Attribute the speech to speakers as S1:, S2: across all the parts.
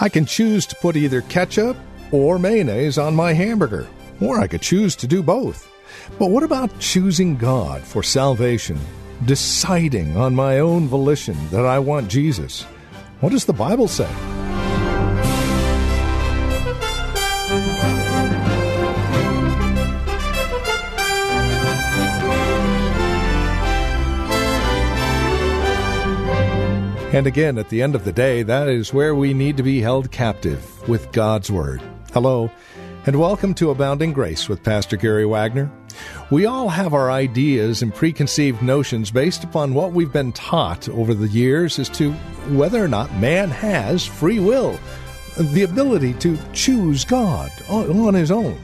S1: I can choose to put either ketchup or mayonnaise on my hamburger, or I could choose to do both. But what about choosing God for salvation, deciding on my own volition that I want Jesus? What does the Bible say? And again, at the end of the day, that is where we need to be held captive with God's Word. Hello, and welcome to Abounding Grace with Pastor Gary Wagner. We all have our ideas and preconceived notions based upon what we've been taught over the years as to whether or not man has free will, the ability to choose God on his own.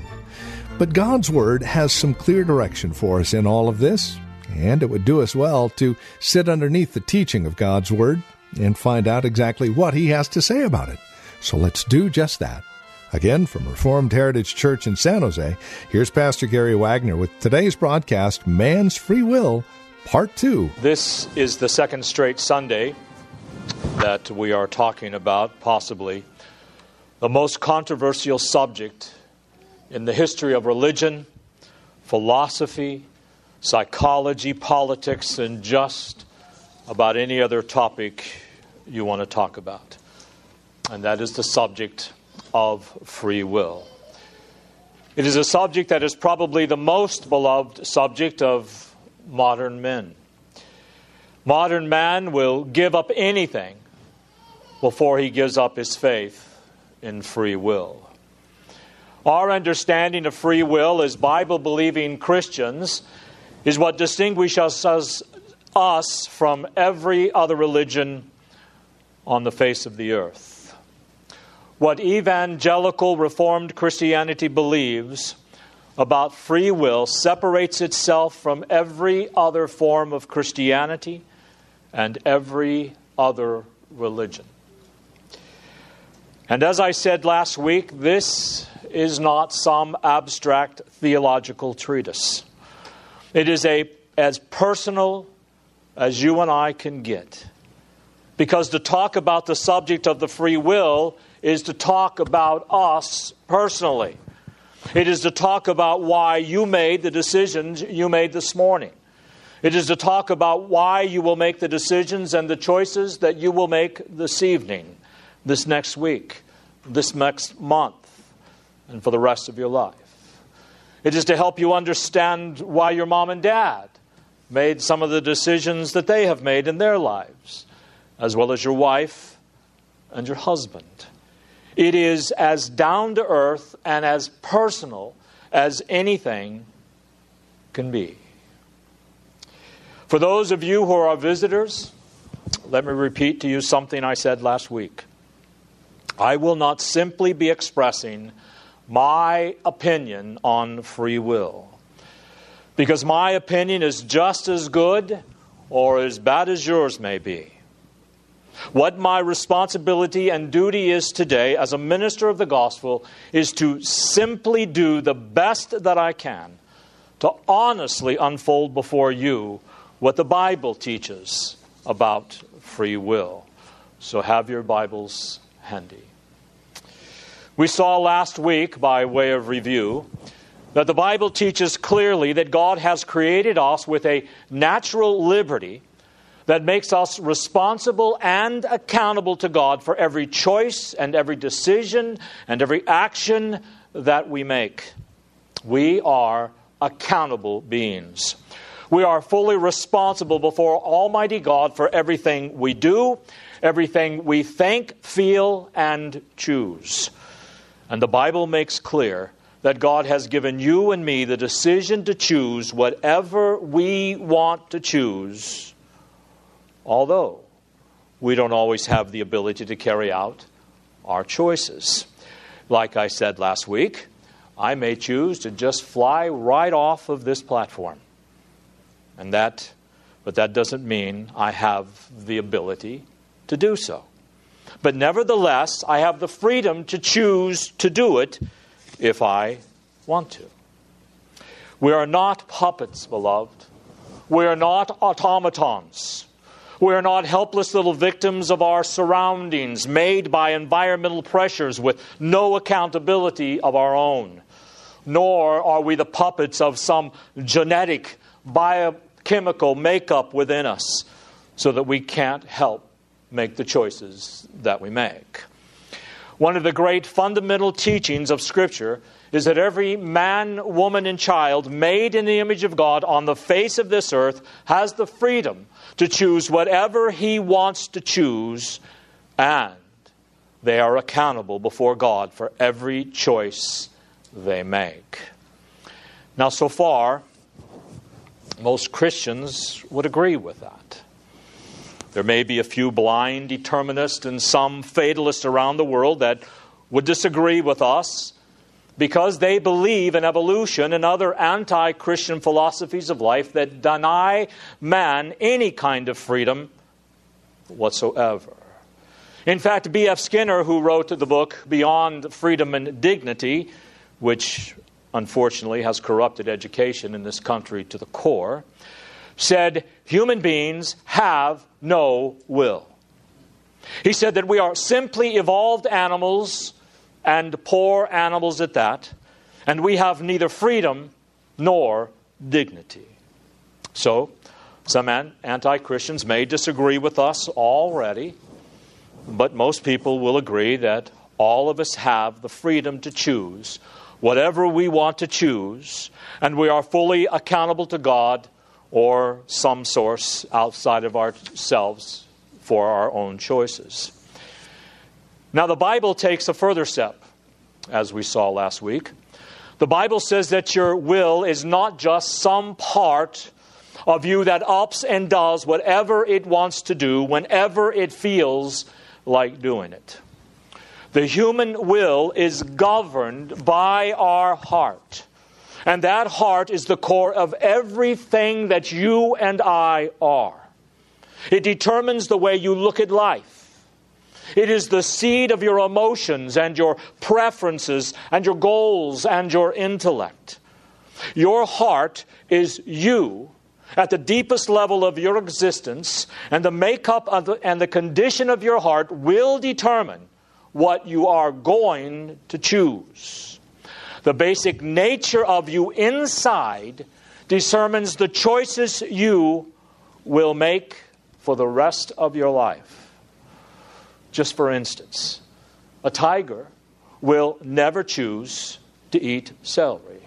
S1: But God's Word has some clear direction for us in all of this, and it would do us well to sit underneath the teaching of God's Word and find out exactly what he has to say about it. So let's do just that. Again, from Reformed Heritage Church in San Jose, here's Pastor Gary Wagner with today's broadcast Man's Free Will, Part 2.
S2: This is the second straight Sunday that we are talking about, possibly the most controversial subject in the history of religion, philosophy, psychology, politics, and just about any other topic you want to talk about. And that is the subject of free will. It is a subject that is probably the most beloved subject of modern men. Modern man will give up anything before he gives up his faith in free will. Our understanding of free will as Bible believing Christians is what distinguishes us, us from every other religion on the face of the earth. What evangelical Reformed Christianity believes about free will separates itself from every other form of Christianity and every other religion. And as I said last week, this is not some abstract theological treatise. It is a, as personal as you and I can get. Because to talk about the subject of the free will is to talk about us personally. It is to talk about why you made the decisions you made this morning. It is to talk about why you will make the decisions and the choices that you will make this evening, this next week, this next month, and for the rest of your life. It is to help you understand why your mom and dad made some of the decisions that they have made in their lives as well as your wife and your husband. It is as down to earth and as personal as anything can be. For those of you who are visitors, let me repeat to you something I said last week. I will not simply be expressing my opinion on free will, because my opinion is just as good or as bad as yours may be. What my responsibility and duty is today as a minister of the gospel is to simply do the best that I can to honestly unfold before you what the Bible teaches about free will. So have your Bibles handy. We saw last week, by way of review, that the Bible teaches clearly that God has created us with a natural liberty that makes us responsible and accountable to God for every choice and every decision and every action that we make. We are accountable beings. We are fully responsible before Almighty God for everything we do, everything we think, feel, and choose. And the Bible makes clear that God has given you and me the decision to choose whatever we want to choose although we don't always have the ability to carry out our choices. Like I said last week, I may choose to just fly right off of this platform. And that, but that doesn't mean I have the ability to do so. But nevertheless, I have the freedom to choose to do it if I want to. We are not puppets, beloved. We are not automatons. We are not helpless little victims of our surroundings, made by environmental pressures with no accountability of our own. Nor are we the puppets of some genetic, biochemical makeup within us so that we can't help make the choices that we make. One of the great fundamental teachings of Scripture is that every man, woman, and child made in the image of God on the face of this earth has the freedom to choose whatever he wants to choose, and they are accountable before God for every choice they make. Now, so far, most Christians would agree with that. There may be a few blind determinists and some fatalists around the world that would disagree with us because they believe in evolution and other anti Christian philosophies of life that deny man any kind of freedom whatsoever. In fact, B.F. Skinner, who wrote the book Beyond Freedom and Dignity, which unfortunately has corrupted education in this country to the core, said human beings have no will. He said that we are simply evolved animals and poor animals at that, and we have neither freedom nor dignity. So, some anti Christians may disagree with us already, but most people will agree that all of us have the freedom to choose whatever we want to choose, and we are fully accountable to God or some source outside of ourselves for our own choices. Now, the Bible takes a further step, as we saw last week. The Bible says that your will is not just some part of you that ups and does whatever it wants to do whenever it feels like doing it. The human will is governed by our heart. And that heart is the core of everything that you and I are. It determines the way you look at life. It is the seed of your emotions and your preferences and your goals and your intellect. Your heart is you at the deepest level of your existence, and the makeup the, and the condition of your heart will determine what you are going to choose. The basic nature of you inside determines the choices you will make for the rest of your life. Just for instance, a tiger will never choose to eat celery,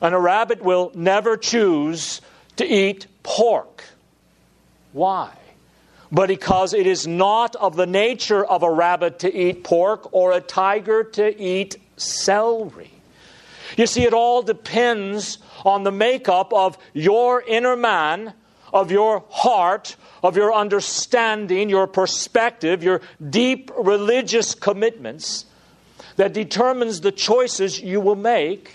S2: and a rabbit will never choose to eat pork. Why? But because it is not of the nature of a rabbit to eat pork or a tiger to eat celery. You see, it all depends on the makeup of your inner man, of your heart, of your understanding, your perspective, your deep religious commitments that determines the choices you will make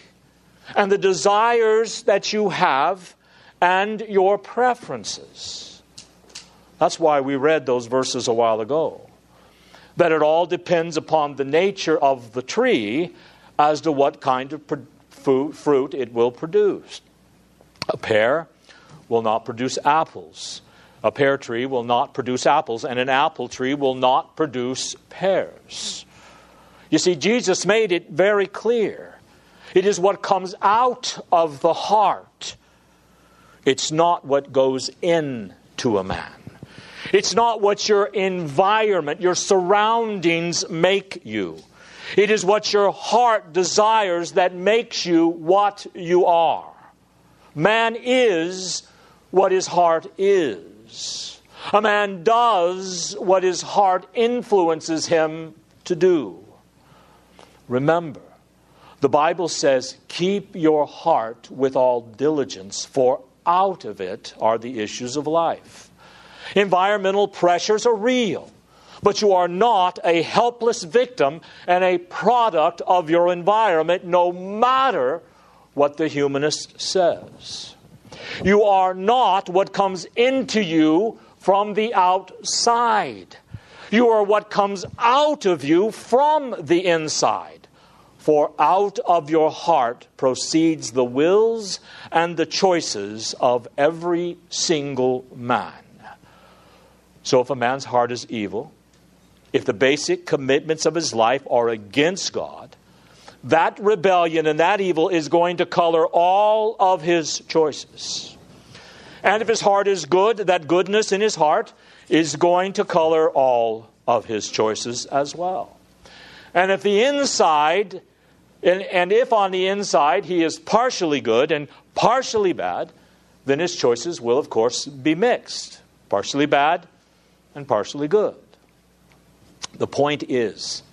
S2: and the desires that you have and your preferences. That's why we read those verses a while ago. That it all depends upon the nature of the tree as to what kind of fruit it will produce. A pear will not produce apples. A pear tree will not produce apples, and an apple tree will not produce pears. You see, Jesus made it very clear. It is what comes out of the heart. It's not what goes in to a man. It's not what your environment, your surroundings make you. It is what your heart desires that makes you what you are. Man is what his heart is. A man does what his heart influences him to do. Remember, the Bible says, Keep your heart with all diligence, for out of it are the issues of life. Environmental pressures are real, but you are not a helpless victim and a product of your environment, no matter what the humanist says. You are not what comes into you from the outside. You are what comes out of you from the inside. For out of your heart proceeds the wills and the choices of every single man. So if a man's heart is evil, if the basic commitments of his life are against God, that rebellion and that evil is going to color all of his choices. And if his heart is good, that goodness in his heart is going to color all of his choices as well. And if the inside, and, and if on the inside he is partially good and partially bad, then his choices will, of course, be mixed partially bad and partially good. The point is,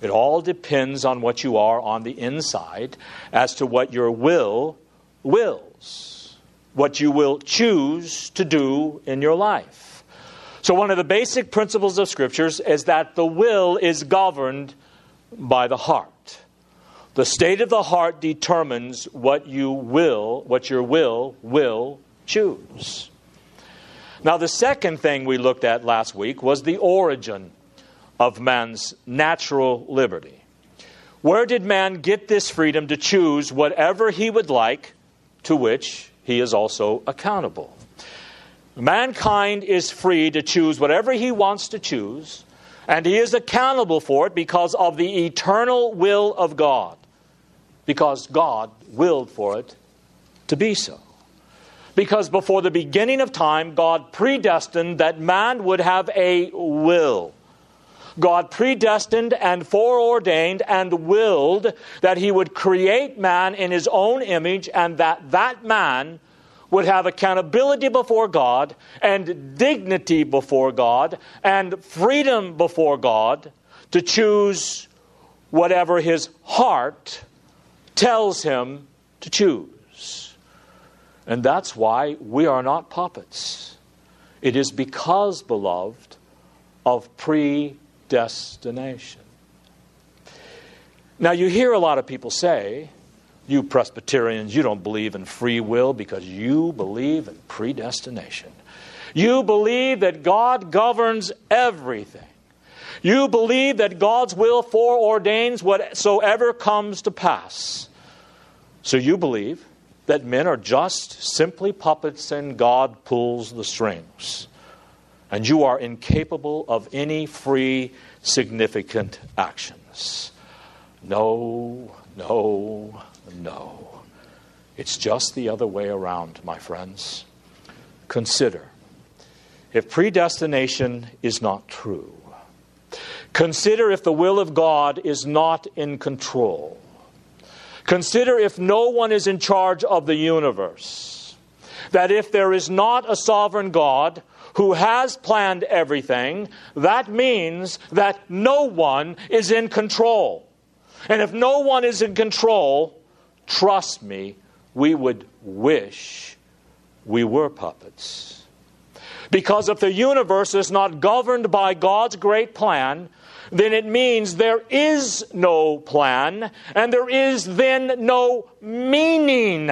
S2: it all depends on what you are on the inside as to what your will wills, what you will choose to do in your life. So, one of the basic principles of Scriptures is that the will is governed by the heart. The state of the heart determines what you will, what your will will choose. Now, the second thing we looked at last week was the origin of man's natural liberty. Where did man get this freedom to choose whatever he would like, to which he is also accountable? Mankind is free to choose whatever he wants to choose, and he is accountable for it because of the eternal will of God, because God willed for it to be so. Because before the beginning of time, God predestined that man would have a will. God predestined and foreordained and willed that he would create man in his own image and that that man would have accountability before God and dignity before God and freedom before God to choose whatever his heart tells him to choose. And that's why we are not puppets. It is because, beloved, of pre destination. Now, you hear a lot of people say, you Presbyterians, you don't believe in free will because you believe in predestination. You believe that God governs everything. You believe that God's will foreordains whatsoever comes to pass. So you believe that men are just simply puppets and God pulls the strings and you are incapable of any free, significant actions. No, no, no. It's just the other way around, my friends. Consider if predestination is not true, consider if the will of God is not in control. Consider if no one is in charge of the universe. That if there is not a sovereign God who has planned everything, that means that no one is in control. And if no one is in control, trust me, we would wish we were puppets. Because if the universe is not governed by God's great plan, then it means there is no plan, and there is then no meaning.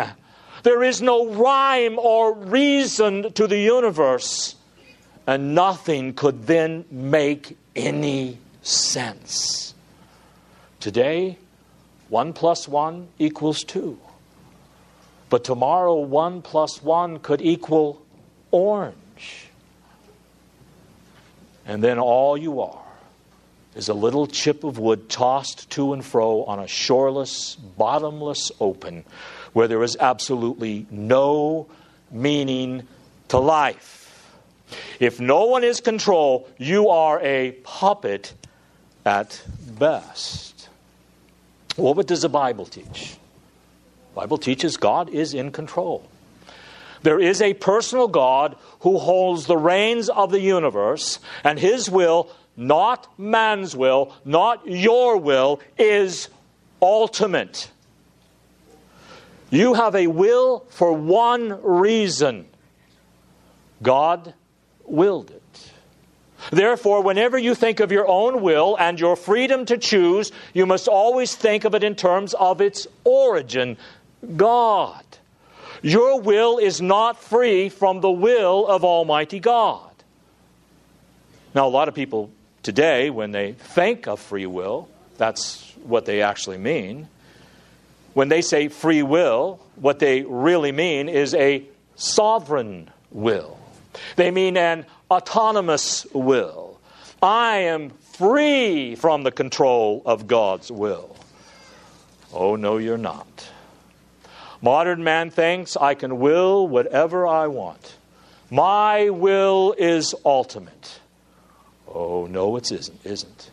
S2: There is no rhyme or reason to the universe and nothing could then make any sense. Today, 1 plus 1 equals 2. But tomorrow, 1 plus 1 could equal orange. And then all you are is a little chip of wood tossed to and fro on a shoreless, bottomless open where there is absolutely no meaning to life. If no one is control, you are a puppet at best. Well, what does the Bible teach? The Bible teaches God is in control. There is a personal God who holds the reins of the universe, and his will, not man's will, not your will, is ultimate. You have a will for one reason God willed it. Therefore, whenever you think of your own will and your freedom to choose, you must always think of it in terms of its origin God. Your will is not free from the will of Almighty God. Now, a lot of people today, when they think of free will, that's what they actually mean. When they say free will, what they really mean is a sovereign will. They mean an autonomous will. I am free from the control of God's will. Oh, no, you're not. Modern man thinks I can will whatever I want. My will is ultimate. Oh, no, it isn't, isn't.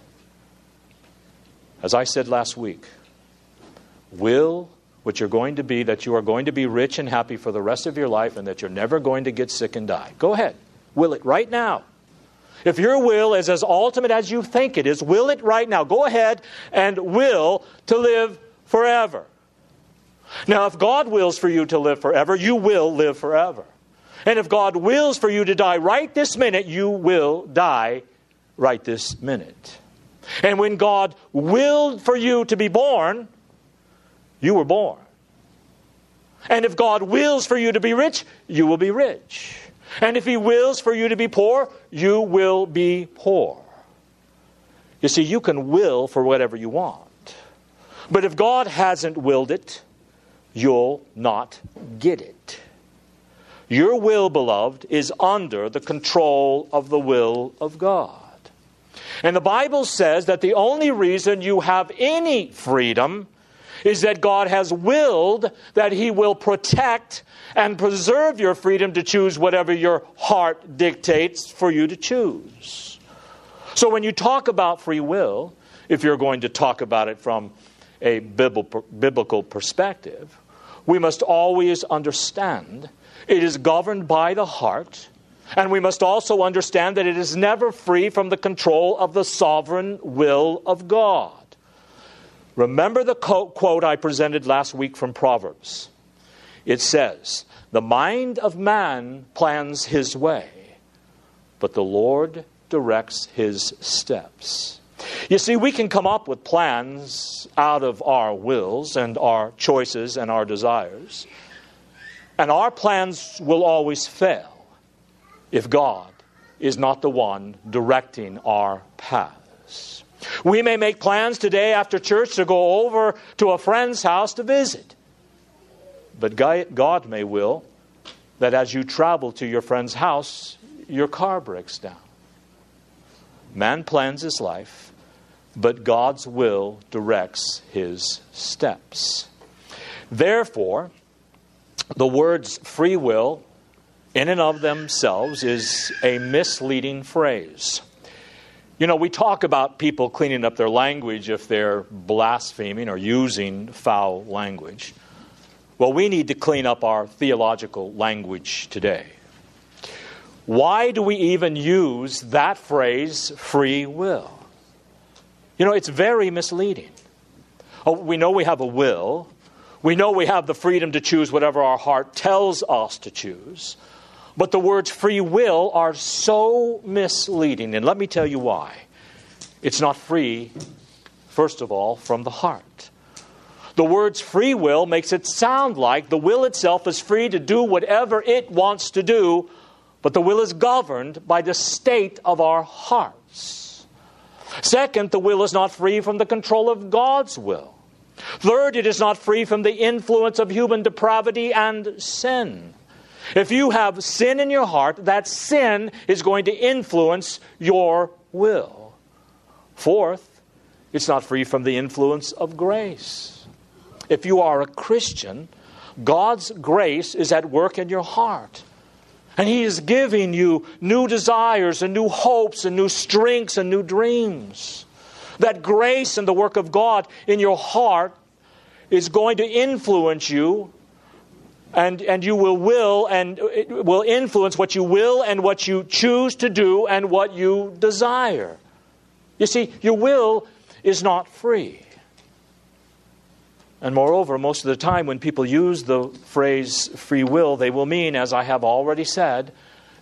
S2: As I said last week, will what you're going to be that you are going to be rich and happy for the rest of your life and that you're never going to get sick and die. Go ahead. Will it right now. If your will is as ultimate as you think it is, will it right now. Go ahead and will to live forever. Now, if God wills for you to live forever, you will live forever. And if God wills for you to die right this minute, you will die right this minute. And when God willed for you to be born, you were born. And if God wills for you to be rich, you will be rich. And if He wills for you to be poor, you will be poor. You see, you can will for whatever you want. But if God hasn't willed it, you'll not get it. Your will, beloved, is under the control of the will of God. And the Bible says that the only reason you have any freedom is that God has willed that He will protect and preserve your freedom to choose whatever your heart dictates for you to choose. So when you talk about free will, if you're going to talk about it from a biblical perspective, we must always understand it is governed by the heart, and we must also understand that it is never free from the control of the sovereign will of God. Remember the quote I presented last week from Proverbs. It says, The mind of man plans his way, but the Lord directs his steps. You see, we can come up with plans out of our wills and our choices and our desires, and our plans will always fail if God is not the one directing our paths. We may make plans today after church to go over to a friend's house to visit. But God may will that as you travel to your friend's house, your car breaks down. Man plans his life, but God's will directs his steps. Therefore, the words free will, in and of themselves, is a misleading phrase. You know, we talk about people cleaning up their language if they're blaspheming or using foul language. Well, we need to clean up our theological language today. Why do we even use that phrase, free will? You know, it's very misleading. Oh, we know we have a will. We know we have the freedom to choose whatever our heart tells us to choose. But the words free will are so misleading. And let me tell you why. It's not free, first of all, from the heart. The words free will makes it sound like the will itself is free to do whatever it wants to do, but the will is governed by the state of our hearts. Second, the will is not free from the control of God's will. Third, it is not free from the influence of human depravity and sin. If you have sin in your heart, that sin is going to influence your will. Fourth, it's not free from the influence of grace. If you are a Christian, God's grace is at work in your heart. And He is giving you new desires and new hopes and new strengths and new dreams. That grace and the work of God in your heart is going to influence you and, and you will will and will influence what you will and what you choose to do and what you desire. You see, your will is not free. And moreover, most of the time when people use the phrase free will, they will mean, as I have already said,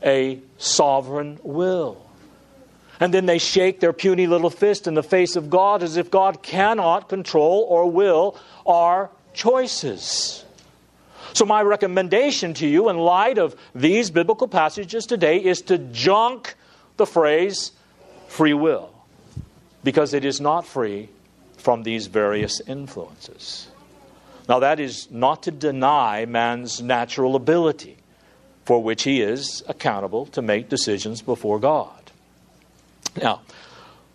S2: a sovereign will. And then they shake their puny little fist in the face of God as if God cannot control or will our choices. So, my recommendation to you, in light of these biblical passages today, is to junk the phrase free will, because it is not free from these various influences. Now, that is not to deny man's natural ability, for which he is accountable to make decisions before God. Now,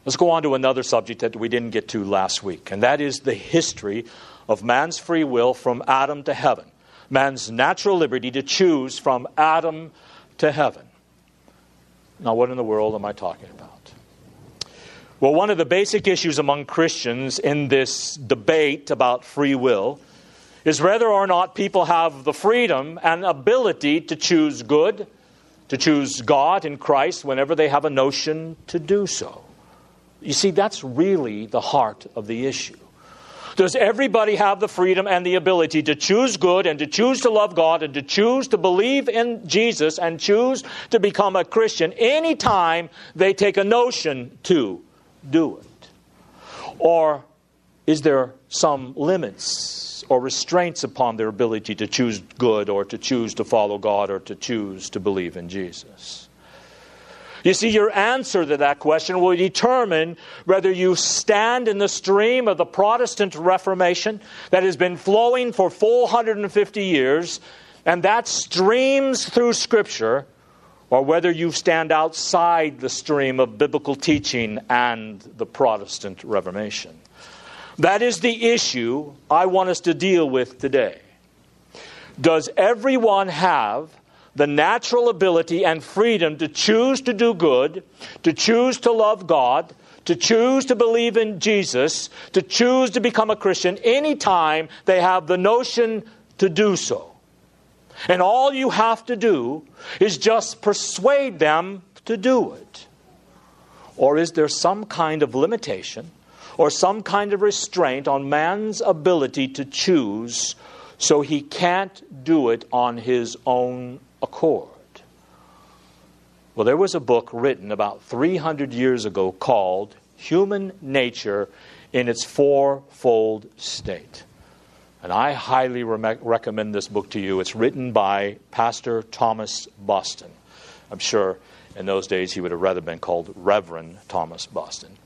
S2: let's go on to another subject that we didn't get to last week, and that is the history of man's free will from Adam to heaven, man's natural liberty to choose from Adam to heaven. Now, what in the world am I talking about? Well, one of the basic issues among Christians in this debate about free will is whether or not people have the freedom and ability to choose good, to choose God in Christ whenever they have a notion to do so. You see, that's really the heart of the issue. Does everybody have the freedom and the ability to choose good and to choose to love God and to choose to believe in Jesus and choose to become a Christian anytime they take a notion to do it? Or is there some limits or restraints upon their ability to choose good or to choose to follow God or to choose to believe in Jesus? You see, your answer to that question will determine whether you stand in the stream of the Protestant Reformation that has been flowing for 450 years, and that streams through Scripture, or whether you stand outside the stream of biblical teaching and the Protestant Reformation. That is the issue I want us to deal with today. Does everyone have the natural ability and freedom to choose to do good, to choose to love God, to choose to believe in Jesus, to choose to become a Christian anytime they have the notion to do so. And all you have to do is just persuade them to do it. Or is there some kind of limitation or some kind of restraint on man's ability to choose so he can't do it on his own accord. Well, there was a book written about 300 years ago called Human Nature in its Fourfold State. And I highly re- recommend this book to you. It's written by Pastor Thomas Boston. I'm sure in those days he would have rather been called Reverend Thomas Boston.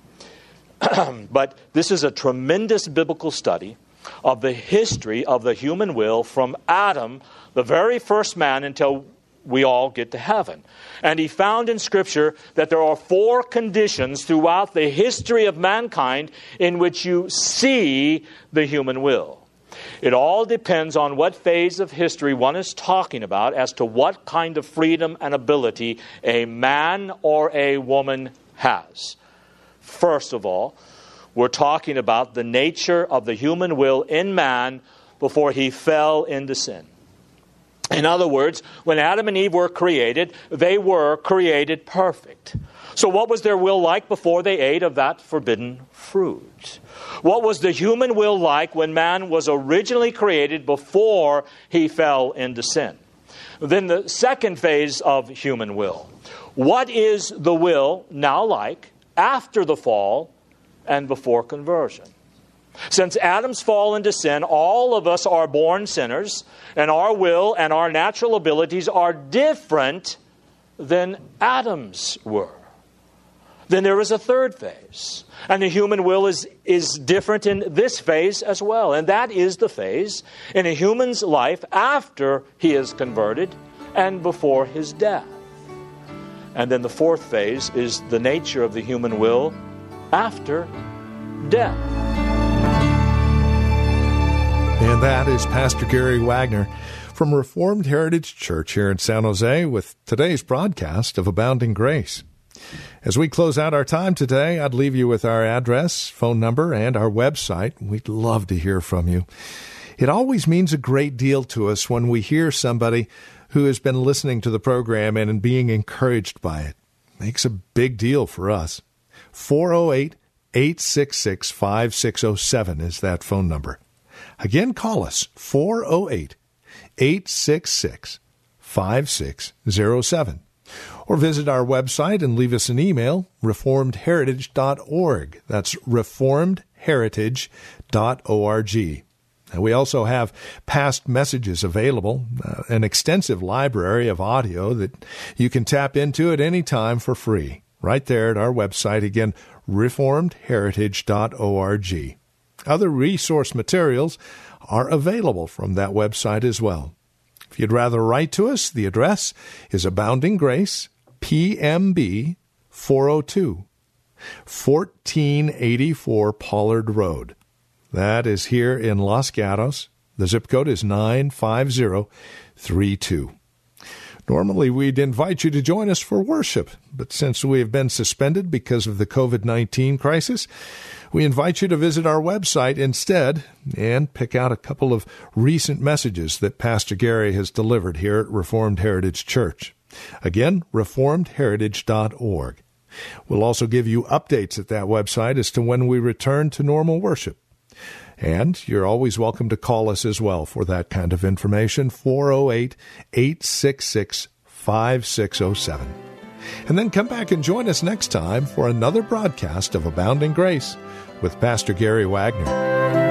S2: but this is a tremendous biblical study of the history of the human will from Adam the very first man until we all get to heaven. And he found in Scripture that there are four conditions throughout the history of mankind in which you see the human will. It all depends on what phase of history one is talking about as to what kind of freedom and ability a man or a woman has. First of all, we're talking about the nature of the human will in man before he fell into sin. In other words, when Adam and Eve were created, they were created perfect. So, what was their will like before they ate of that forbidden fruit? What was the human will like when man was originally created before he fell into sin? Then, the second phase of human will. What is the will now like after the fall and before conversion? Since Adam's fall into sin, all of us are born sinners, and our will and our natural abilities are different than Adam's were. Then there is a third phase. And the human will is, is different in this phase as well. And that is the phase in a human's life after he is converted and before his death. And then the fourth phase is the nature of the human will after death.
S1: And that is Pastor Gary Wagner from Reformed Heritage Church here in San Jose with today's broadcast of Abounding Grace. As we close out our time today, I'd leave you with our address, phone number, and our website. We'd love to hear from you. It always means a great deal to us when we hear somebody who has been listening to the program and being encouraged by it. Makes a big deal for us. 408 866 5607 is that phone number. Again, call us 408 866 5607. Or visit our website and leave us an email, reformedheritage.org. That's reformedheritage.org. And we also have past messages available, uh, an extensive library of audio that you can tap into at any time for free. Right there at our website, again, reformedheritage.org. Other resource materials are available from that website as well. If you'd rather write to us, the address is Abounding Grace, PMB 402, 1484 Pollard Road. That is here in Los Gatos. The zip code is 95032. Normally, we'd invite you to join us for worship, but since we have been suspended because of the COVID 19 crisis, we invite you to visit our website instead and pick out a couple of recent messages that Pastor Gary has delivered here at Reformed Heritage Church. Again, reformedheritage.org. We'll also give you updates at that website as to when we return to normal worship. And you're always welcome to call us as well for that kind of information 408 866 5607. And then come back and join us next time for another broadcast of Abounding Grace with Pastor Gary Wagner.